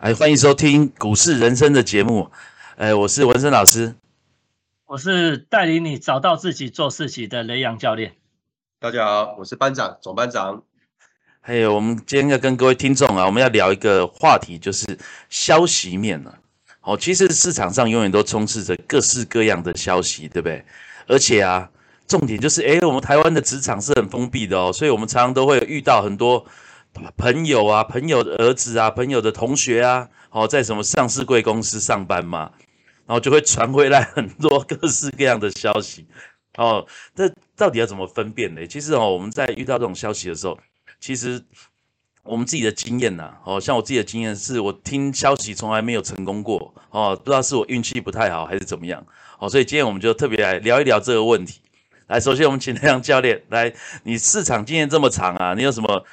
哎，欢迎收听股市人生的节目。哎，我是文生老师，我是带领你找到自己做自己的雷洋教练。大家好，我是班长总班长。还有，我们今天要跟各位听众啊，我们要聊一个话题，就是消息面呢。哦，其实市场上永远都充斥着各式各样的消息，对不对？而且啊，重点就是，哎，我们台湾的职场是很封闭的哦，所以我们常常都会遇到很多。朋友啊，朋友的儿子啊，朋友的同学啊，哦，在什么上市贵公司上班嘛，然后就会传回来很多各式各样的消息，哦，这到底要怎么分辨呢？其实哦，我们在遇到这种消息的时候，其实我们自己的经验呐，哦，像我自己的经验是，我听消息从来没有成功过，哦，不知道是我运气不太好还是怎么样，哦，所以今天我们就特别来聊一聊这个问题。来，首先我们请太阳教练来，你市场经验这么长啊，你有什么？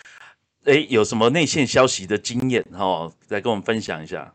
哎，有什么内线消息的经验哈？再跟我们分享一下。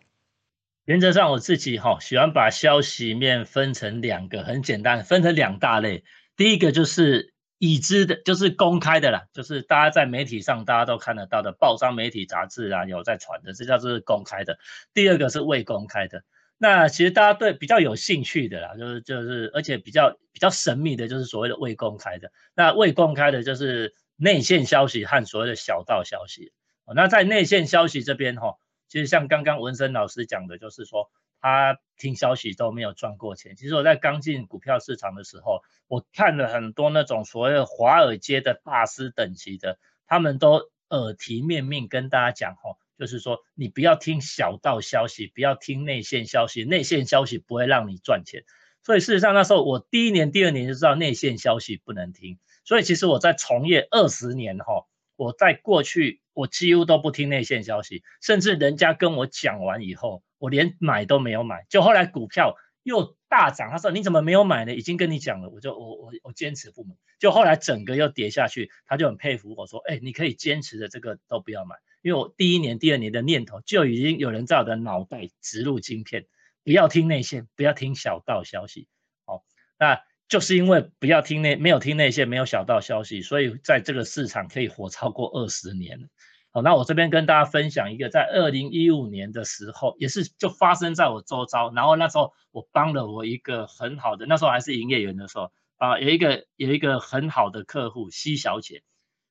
原则上，我自己哈喜欢把消息面分成两个，很简单，分成两大类。第一个就是已知的，就是公开的啦，就是大家在媒体上大家都看得到的，报章、媒体、杂志啊有在传的，这叫做公开的。第二个是未公开的。那其实大家对比较有兴趣的啦，就是就是，而且比较比较神秘的，就是所谓的未公开的。那未公开的就是。内线消息和所谓的小道消息，那在内线消息这边哈，其实像刚刚文森老师讲的，就是说他听消息都没有赚过钱。其实我在刚进股票市场的时候，我看了很多那种所谓的华尔街的大师等级的，他们都耳提面命跟大家讲哈，就是说你不要听小道消息，不要听内线消息，内线消息不会让你赚钱。所以事实上那时候我第一年、第二年就知道内线消息不能听。所以其实我在从业二十年哈，我在过去我几乎都不听内线消息，甚至人家跟我讲完以后，我连买都没有买。就后来股票又大涨，他说你怎么没有买呢？已经跟你讲了，我就我我我坚持不买。就后来整个又跌下去，他就很佩服我说，哎，你可以坚持的这个都不要买，因为我第一年、第二年的念头就已经有人在我的脑袋植入晶片，不要听内线，不要听小道消息。好，那。就是因为不要听那没有听那些没有小道消息，所以在这个市场可以活超过二十年好，那我这边跟大家分享一个，在二零一五年的时候，也是就发生在我周遭。然后那时候我帮了我一个很好的，那时候还是营业员的时候啊，有一个有一个很好的客户西小姐。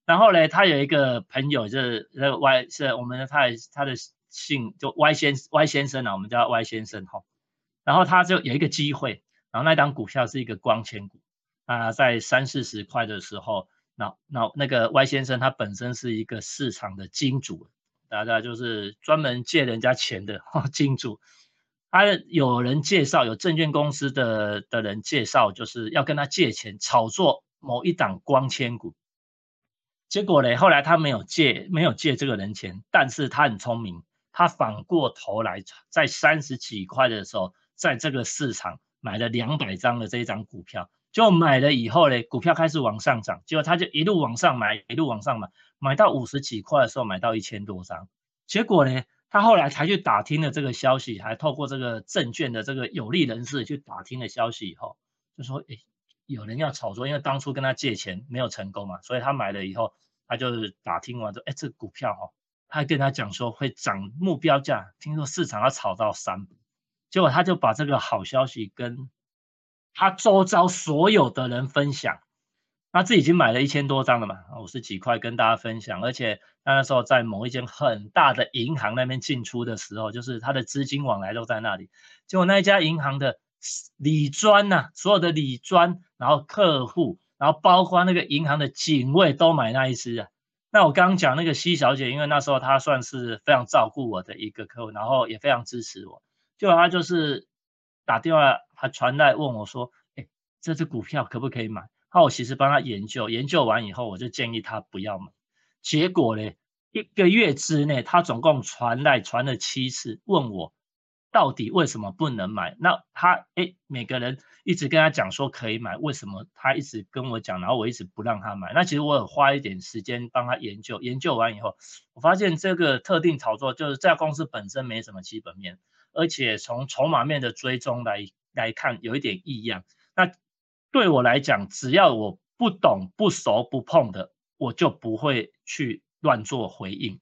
然后呢，她有一个朋友就是那个 Y 是我们他他的姓就 Y 先 Y 先生啊，我们叫 Y 先生哈。然后他就有一个机会。然后那档股票是一个光纤股，啊，在三四十块的时候，那那那个 Y 先生他本身是一个市场的金主，大家就是专门借人家钱的金主，他有人介绍，有证券公司的的人介绍，就是要跟他借钱炒作某一档光纤股，结果嘞，后来他没有借，没有借这个人钱，但是他很聪明，他反过头来在三十几块的时候，在这个市场。买了两百张的这一张股票，就买了以后呢，股票开始往上涨，结果他就一路往上买，一路往上买，买到五十几块的时候买到一千多张，结果呢，他后来才去打听了这个消息，还透过这个证券的这个有利人士去打听了消息以后，就说，诶，有人要炒作，因为当初跟他借钱没有成功嘛，所以他买了以后，他就打听完说，哎，这股票哈，他跟他讲说会涨目标价，听说市场要炒到三。结果他就把这个好消息跟他周遭所有的人分享，他自己已经买了一千多张了嘛，五十几块跟大家分享，而且他那时候在某一间很大的银行那边进出的时候，就是他的资金往来都在那里。结果那一家银行的理专呐，所有的理专，然后客户，然后包括那个银行的警卫都买那一只啊。那我刚刚讲那个西小姐，因为那时候她算是非常照顾我的一个客户，然后也非常支持我。就她就是打电话，他传来问我说：“哎，这只股票可不可以买？”那我其实帮她研究，研究完以后，我就建议她不要买。结果呢，一个月之内，她总共传来传了七次，问我到底为什么不能买。那他哎，每个人一直跟他讲说可以买，为什么他一直跟我讲，然后我一直不让他买。那其实我有花一点时间帮他研究，研究完以后，我发现这个特定炒作就是这家公司本身没什么基本面。而且从筹码面的追踪来来看，有一点异样。那对我来讲，只要我不懂、不熟、不碰的，我就不会去乱做回应。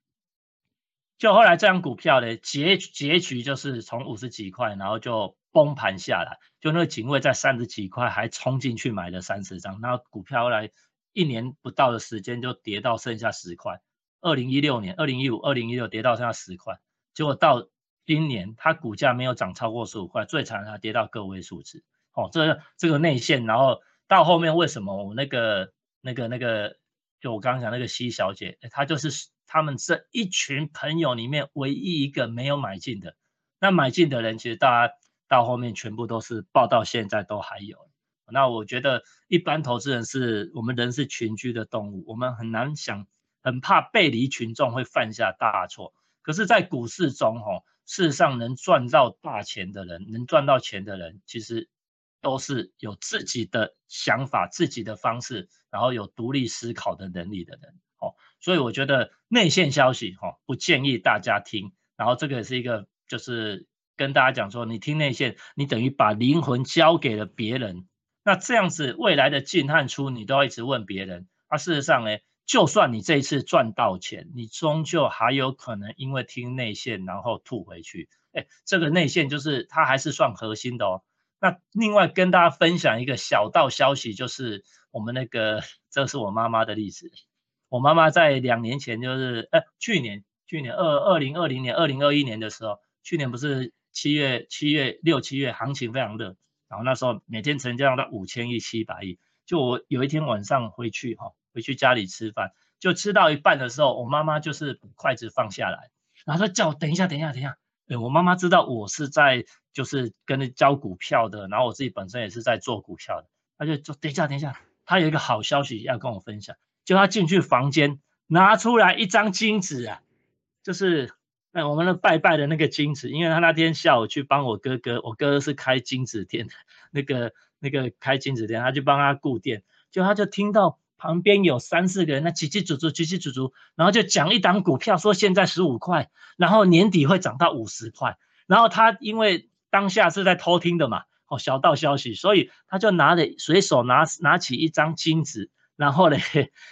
就后来这张股票呢，结结局就是从五十几块，然后就崩盘下来，就那个警卫在三十几块还冲进去买了三十张，然后股票后来一年不到的时间就跌到剩下十块。二零一六年、二零一五、二零一六跌到剩下十块，结果到今年它股价没有涨超过十五块，最惨它跌到个位数字。哦，这这个内线，然后到后面为什么我那个那个那个，就我刚刚讲那个西小姐，她就是。他们这一群朋友里面唯一一个没有买进的，那买进的人其实大家到后面全部都是报到现在都还有。那我觉得一般投资人是我们人是群居的动物，我们很难想，很怕背离群众会犯下大错。可是，在股市中，吼，事实上能赚到大钱的人，能赚到钱的人，其实都是有自己的想法、自己的方式，然后有独立思考的能力的人。所以我觉得内线消息哈不建议大家听，然后这个是一个就是跟大家讲说，你听内线，你等于把灵魂交给了别人，那这样子未来的进和出你都要一直问别人。啊，事实上呢，就算你这一次赚到钱，你终究还有可能因为听内线然后吐回去。哎，这个内线就是它还是算核心的哦。那另外跟大家分享一个小道消息，就是我们那个 这是我妈妈的例子。我妈妈在两年前，就是呃去年，去年二二零二零年、二零二一年的时候，去年不是七月、七月六七月行情非常热，然后那时候每天成交量到五千亿、七百亿。就我有一天晚上回去哈，回去家里吃饭，就吃到一半的时候，我妈妈就是筷子放下来，然后说叫我等一下、等一下、等一下。对我妈妈知道我是在就是跟着教股票的，然后我自己本身也是在做股票的，她就说等一下、等一下，她有一个好消息要跟我分享。就他进去房间，拿出来一张金纸啊，就是那我们的拜拜的那个金纸，因为他那天下午去帮我哥哥，我哥哥是开金纸店的，那个那个开金纸店，他就帮他顾店，就他就听到旁边有三四个人，那叽叽喳喳，叽叽喳喳，然后就讲一档股票，说现在十五块，然后年底会涨到五十块，然后他因为当下是在偷听的嘛，哦小道消息，所以他就拿着随手拿拿起一张金纸。然后呢，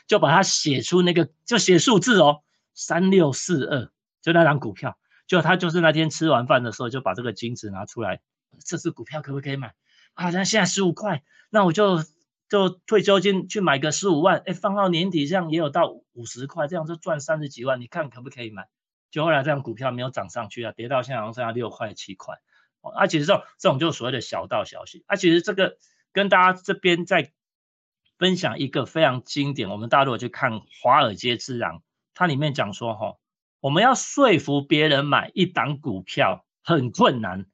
就把它写出那个，就写数字哦，三六四二，就那张股票，就他就是那天吃完饭的时候，就把这个金子拿出来，这支股票可不可以买？啊，那现在十五块，那我就就退休金去买个十五万，哎，放到年底这样也有到五十块，这样就赚三十几万，你看可不可以买？就后来这样股票没有涨上去啊，跌到现在好像剩下六块七块，啊，其实这种这种就所谓的小道消息，啊，其实这个跟大家这边在。分享一个非常经典，我们大陆去看《华尔街之狼》，它里面讲说，哈，我们要说服别人买一档股票很困难，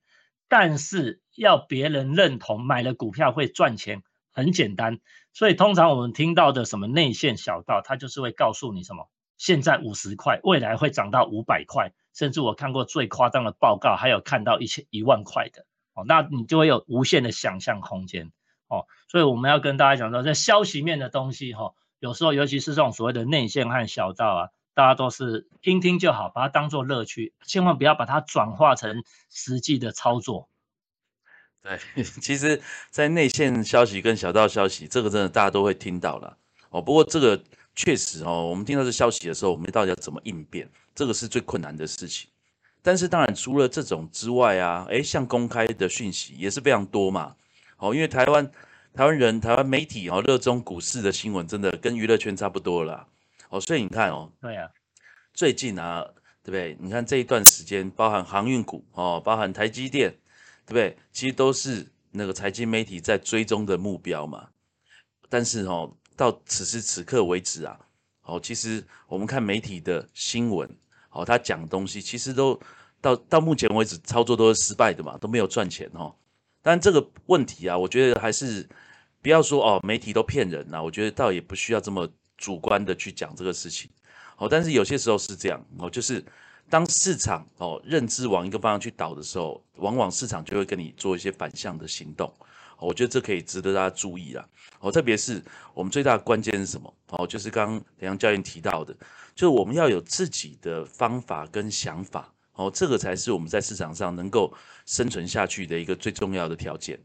但是要别人认同买了股票会赚钱很简单。所以通常我们听到的什么内线小道，它就是会告诉你什么，现在五十块，未来会涨到五百块，甚至我看过最夸张的报告，还有看到一千一万块的，哦，那你就会有无限的想象空间。哦，所以我们要跟大家讲说，在消息面的东西，哈，有时候尤其是这种所谓的内线和小道啊，大家都是听听就好，把它当做乐趣，千万不要把它转化成实际的操作。对，其实，在内线消息跟小道消息，这个真的大家都会听到了。哦，不过这个确实哦，我们听到这消息的时候，我们到底要怎么应变，这个是最困难的事情。但是当然，除了这种之外啊，诶，像公开的讯息也是非常多嘛。哦，因为台湾台湾人、台湾媒体哦，热衷股市的新闻，真的跟娱乐圈差不多了。哦，所以你看哦，对呀，最近啊，对不对？你看这一段时间，包含航运股哦，包含台积电，对不对？其实都是那个财经媒体在追踪的目标嘛。但是哦，到此时此刻为止啊，哦，其实我们看媒体的新闻，哦，他讲东西其实都到到目前为止操作都是失败的嘛，都没有赚钱哦。但这个问题啊，我觉得还是不要说哦，媒体都骗人呐。我觉得倒也不需要这么主观的去讲这个事情。哦，但是有些时候是这样哦，就是当市场哦认知往一个方向去导的时候，往往市场就会跟你做一些反向的行动。哦我觉得这可以值得大家注意啊。哦，特别是我们最大的关键是什么？哦，就是刚刚梁阳教练提到的，就是我们要有自己的方法跟想法。哦，这个才是我们在市场上能够生存下去的一个最重要的条件。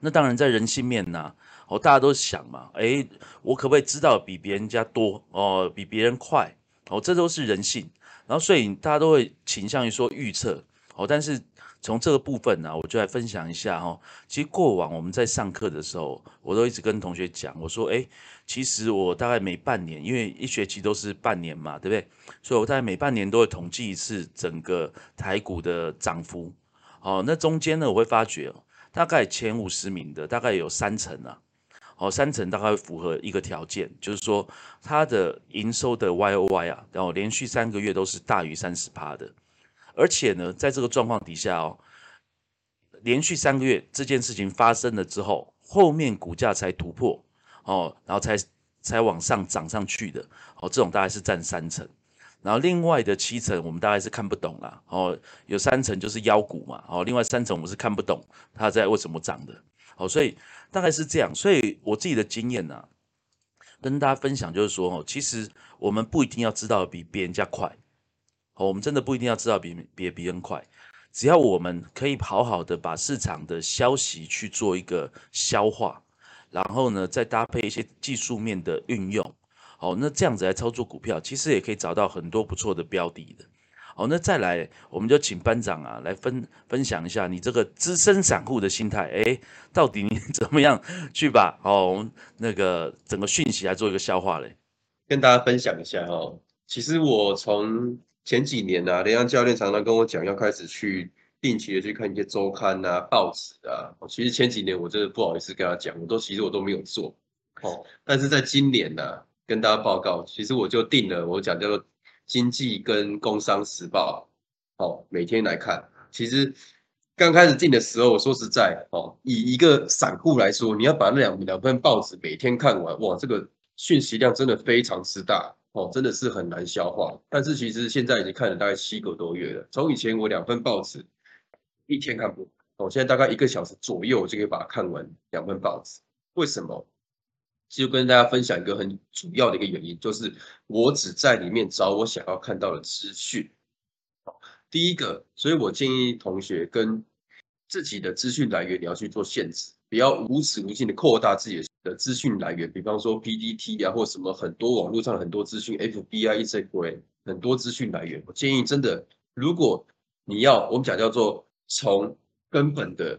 那当然，在人性面呢，哦，大家都想嘛，诶，我可不可以知道比别人家多哦，比别人快哦，这都是人性。然后所以大家都会倾向于说预测哦，但是从这个部分呢，我就来分享一下哈。其实过往我们在上课的时候，我都一直跟同学讲，我说，哎，其实我大概每半年，因为一学期都是半年嘛，对不对？所以我大概每半年都会统计一次整个台股的涨幅。哦，那中间呢，我会发觉，大概前五十名的大概有三成啊，哦，三成大概符合一个条件，就是说它的营收的 Y O Y 啊，然后连续三个月都是大于三十趴的。而且呢，在这个状况底下哦，连续三个月这件事情发生了之后，后面股价才突破哦，然后才才往上涨上去的哦，这种大概是占三成，然后另外的七成我们大概是看不懂啦哦，有三成就是妖股嘛哦，另外三成我们是看不懂它在为什么涨的哦，所以大概是这样，所以我自己的经验呢，跟大家分享就是说哦，其实我们不一定要知道比别人家快。我们真的不一定要知道比比别人快，只要我们可以好好的把市场的消息去做一个消化，然后呢，再搭配一些技术面的运用，哦，那这样子来操作股票，其实也可以找到很多不错的标的的。好，那再来，我们就请班长啊来分分享一下你这个资深散户的心态，哎，到底你 怎么样去把哦那个整个讯息来做一个消化嘞？跟大家分享一下哦，其实我从前几年啊，雷洋教练常常跟我讲，要开始去定期的去看一些周刊啊、报纸啊。其实前几年我真的不好意思跟他讲，我都其实我都没有做。哦，但是在今年呢，跟大家报告，其实我就定了，我讲叫做《经济跟工商时报》。哦，每天来看。其实刚开始定的时候，我说实在，哦，以一个散户来说，你要把那两两份报纸每天看完，哇，这个讯息量真的非常之大。哦，真的是很难消化。但是其实现在已经看了大概七个多月了。从以前我两份报纸一天看不完，哦，现在大概一个小时左右就可以把它看完两份报纸。为什么？就跟大家分享一个很主要的一个原因，就是我只在里面找我想要看到的资讯。第一个，所以我建议同学跟自己的资讯来源你要去做限制，不要无止无尽的扩大自己的。资讯来源，比方说 PDT 啊，或什么很多网络上很多资讯，FBI 一些鬼很多资讯来源。我建议真的，如果你要我们讲叫做从根本的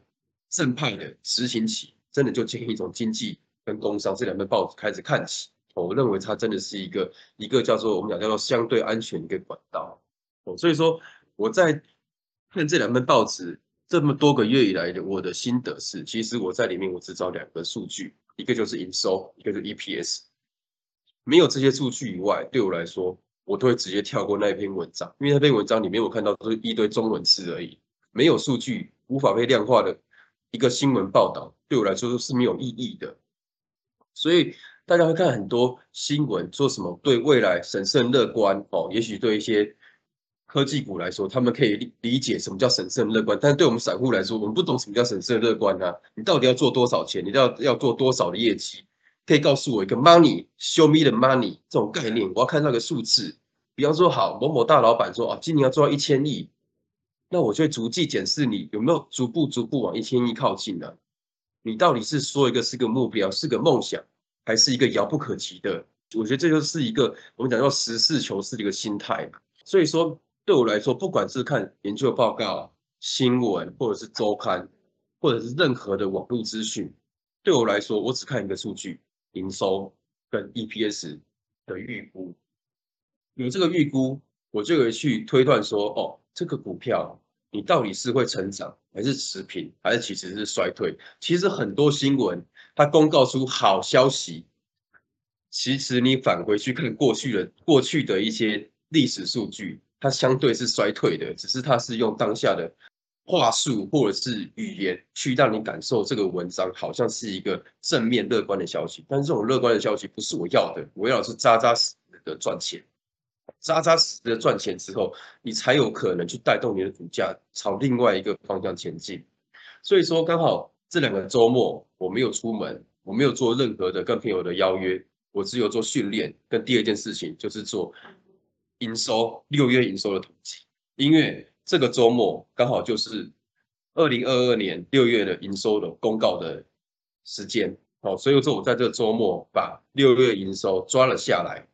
正派的执行起，真的就建议从经济跟工商这两份报纸开始看起。我认为它真的是一个一个叫做我们讲叫做相对安全一个管道。哦，所以说我在看这两份报纸这么多个月以来的我的心得是，其实我在里面我只找两个数据。一个就是营收，一个就是 EPS，没有这些数据以外，对我来说，我都会直接跳过那一篇文章，因为那篇文章里面我看到都是一堆中文字而已，没有数据，无法被量化的一个新闻报道，对我来说是没有意义的。所以大家会看很多新闻，说什么对未来审慎乐观哦，也许对一些。科技股来说，他们可以理解什么叫审慎乐观，但对我们散户来说，我们不懂什么叫审慎乐观啊！你到底要做多少钱？你要要做多少的业绩？可以告诉我一个 money，show me the money 这种概念，我要看到个数字。比方说，好，某某大老板说啊，今年要做到一千亿，那我就会逐季检视你有没有逐步逐步往一千亿靠近呢？你到底是说一个是个目标，是个梦想，还是一个遥不可及的？我觉得这就是一个我们讲叫实事求是的一个心态。所以说。对我来说，不管是看研究报告、新闻，或者是周刊，或者是任何的网络资讯，对我来说，我只看一个数据：营收跟 EPS 的预估。有这个预估，我就会去推断说，哦，这个股票你到底是会成长，还是持平，还是其实是衰退？其实很多新闻它公告出好消息，其实你返回去看过去的过去的一些历史数据。它相对是衰退的，只是它是用当下的话术或者是语言去让你感受这个文章好像是一个正面乐观的消息，但是这种乐观的消息不是我要的，我要的是扎扎实实的赚钱，扎扎实实的赚钱之后，你才有可能去带动你的股价朝另外一个方向前进。所以说，刚好这两个周末我没有出门，我没有做任何的跟朋友的邀约，我只有做训练，跟第二件事情就是做。营收六月营收的统计，因为这个周末刚好就是二零二二年六月的营收的公告的时间，好，所以说我在这个周末把六月营收抓了下来，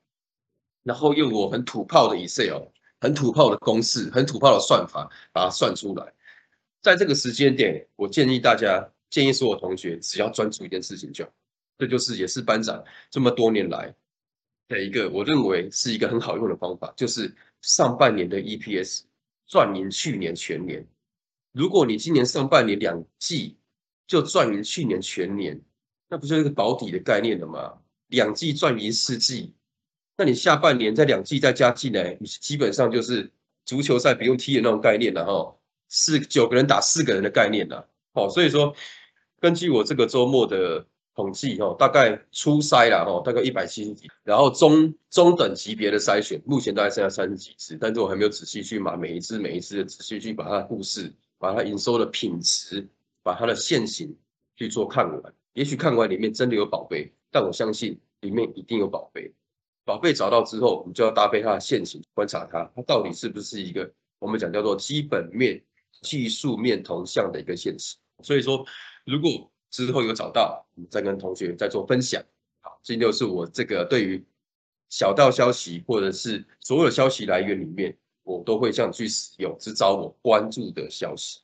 然后用我很土炮的 Excel，很土炮的公式，很土炮的算法，把它算出来。在这个时间点，我建议大家，建议所有同学只要专注一件事情就好。这就是也是班长这么多年来的一个，我认为是一个很好用的方法，就是上半年的 EPS 赚赢去年全年。如果你今年上半年两季就赚赢去年全年，那不就是一个保底的概念了吗？两季赚赢四季，那你下半年在两季再加进来，你基本上就是足球赛不用踢的那种概念了哈，四九个人打四个人的概念了。哦，所以说根据我这个周末的。统计哦，大概初筛了哦，大概一百七十几，然后中中等级别的筛选，目前大概剩下三十几只，但是我还没有仔细去把每一只每一只的仔细去把它的故事，把它营收的品质，把它的现形去做看完。也许看完里面真的有宝贝，但我相信里面一定有宝贝。宝贝找到之后，我们就要搭配它的现形观察它，它到底是不是一个我们讲叫做基本面、技术面同向的一个现实。所以说，如果之后有找到，再跟同学再做分享。好，这就是我这个对于小道消息或者是所有消息来源里面，我都会这样去使用，只找我关注的消息。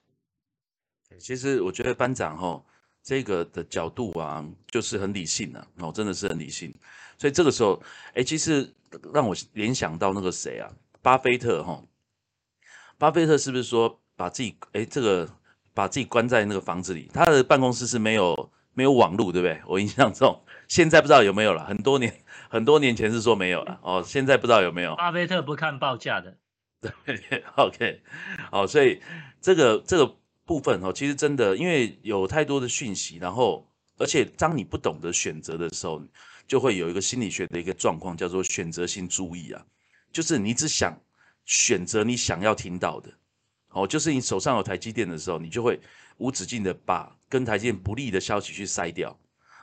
其实我觉得班长哈这个的角度啊，就是很理性的哦，真的是很理性。所以这个时候，哎，其实让我联想到那个谁啊，巴菲特哈，巴菲特是不是说把自己哎这个？把自己关在那个房子里，他的办公室是没有没有网络，对不对？我印象中，现在不知道有没有了。很多年很多年前是说没有了哦，现在不知道有没有。巴菲特不看报价的，对，OK，好，所以这个这个部分哦，其实真的因为有太多的讯息，然后而且当你不懂得选择的时候，就会有一个心理学的一个状况，叫做选择性注意啊，就是你只想选择你想要听到的。哦，就是你手上有台积电的时候，你就会无止境的把跟台积电不利的消息去筛掉。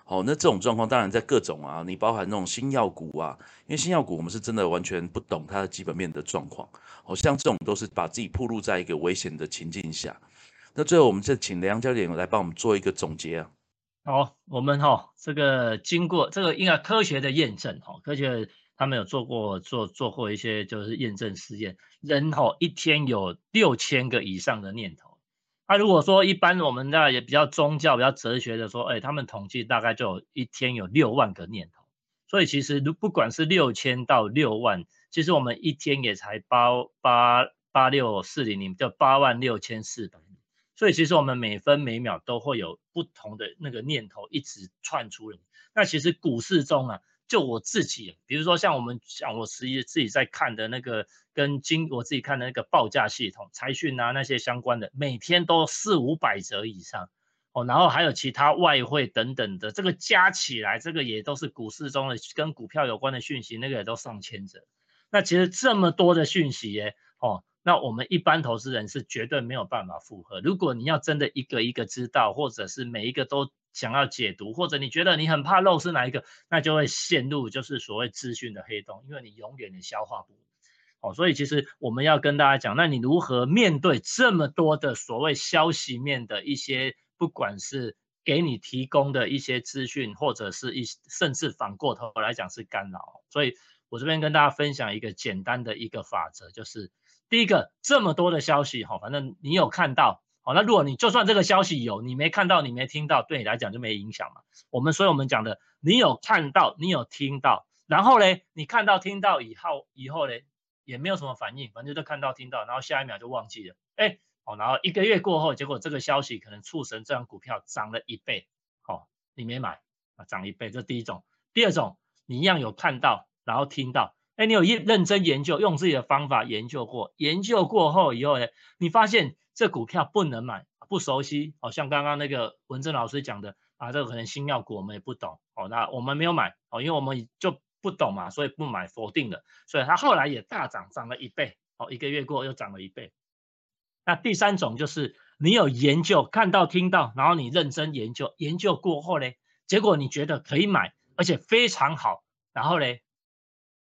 哦，那这种状况当然在各种啊，你包含那种新药股啊，因为新药股我们是真的完全不懂它的基本面的状况。哦，像这种都是把自己暴露在一个危险的情境下。那最后我们再请梁教练来帮我们做一个总结啊。好，我们哈这个经过这个应该科学的验证，哈科学。他们有做过做做过一些就是验证实验，人吼一天有六千个以上的念头。那如果说一般我们那也比较宗教、比较哲学的说，哎，他们统计大概就一天有六万个念头。所以其实如不管是六千到六万，其实我们一天也才八八八六四零零，就八万六千四百。所以其实我们每分每秒都会有不同的那个念头一直窜出来。那其实股市中啊。就我自己，比如说像我们像我实际自己在看的那个跟金，我自己看的那个报价系统、财讯啊那些相关的，每天都四五百折以上哦，然后还有其他外汇等等的，这个加起来，这个也都是股市中的跟股票有关的讯息，那个也都上千折。那其实这么多的讯息耶，哦，那我们一般投资人是绝对没有办法负荷。如果你要真的一个一个知道，或者是每一个都。想要解读，或者你觉得你很怕漏是哪一个，那就会陷入就是所谓资讯的黑洞，因为你永远你消化不哦。所以其实我们要跟大家讲，那你如何面对这么多的所谓消息面的一些，不管是给你提供的一些资讯，或者是一甚至反过头来讲是干扰。所以我这边跟大家分享一个简单的一个法则，就是第一个，这么多的消息哈，反正你有看到。好，那如果你就算这个消息有，你没看到，你没听到，对你来讲就没影响嘛。我们所以我们讲的，你有看到，你有听到，然后嘞，你看到听到以后，以后嘞也没有什么反应，反正就看到听到，然后下一秒就忘记了。哎，好，然后一个月过后，结果这个消息可能促成这张股票涨了一倍。好，你没买啊，涨一倍，这第一种。第二种，你一样有看到，然后听到，哎，你有认认真研究，用自己的方法研究过，研究过后以后呢，你发现。这股票不能买，不熟悉，好像刚刚那个文正老师讲的啊，这个可能新药股我们也不懂，哦，那我们没有买，哦，因为我们就不懂嘛，所以不买，否定的，所以它后来也大涨，涨了一倍，哦，一个月过又涨了一倍。那第三种就是你有研究，看到听到，然后你认真研究，研究过后呢，结果你觉得可以买，而且非常好，然后呢，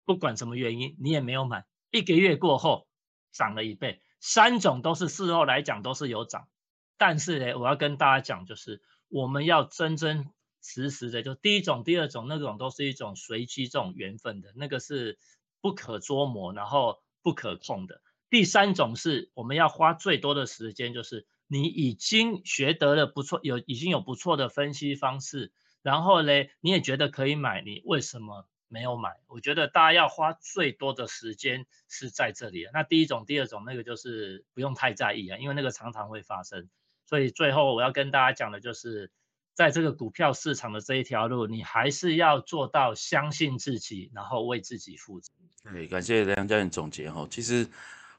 不管什么原因你也没有买，一个月过后涨了一倍。三种都是事后来讲都是有涨，但是呢，我要跟大家讲，就是我们要真真实实的，就第一种、第二种那种都是一种随机这种缘分的，那个是不可捉摸，然后不可控的。第三种是我们要花最多的时间，就是你已经学得了不错，有已经有不错的分析方式，然后嘞，你也觉得可以买，你为什么没有买？我觉得大家要花最多的时间是在这里。那第一种、第二种那个就是不用太在意啊，因为那个常常会发生。所以最后我要跟大家讲的就是，在这个股票市场的这一条路，你还是要做到相信自己，然后为自己负责。对，感谢梁教练总结哈，其实。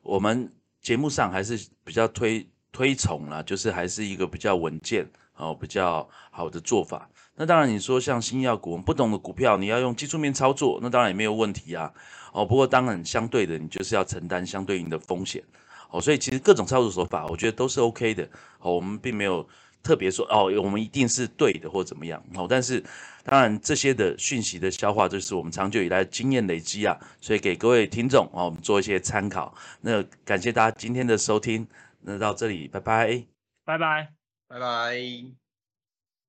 我们节目上还是比较推推崇啦，就是还是一个比较稳健哦，比较好的做法。那当然你说像新药股，我们不懂的股票，你要用技术面操作，那当然也没有问题啊。哦，不过当然相对的，你就是要承担相对应的风险。哦，所以其实各种操作手法，我觉得都是 OK 的。哦，我们并没有。特别说哦，我们一定是对的或怎么样哦，但是当然这些的讯息的消化，就是我们长久以来经验累积啊，所以给各位听众啊，我们做一些参考。那感谢大家今天的收听，那到这里，拜拜，拜拜，拜拜。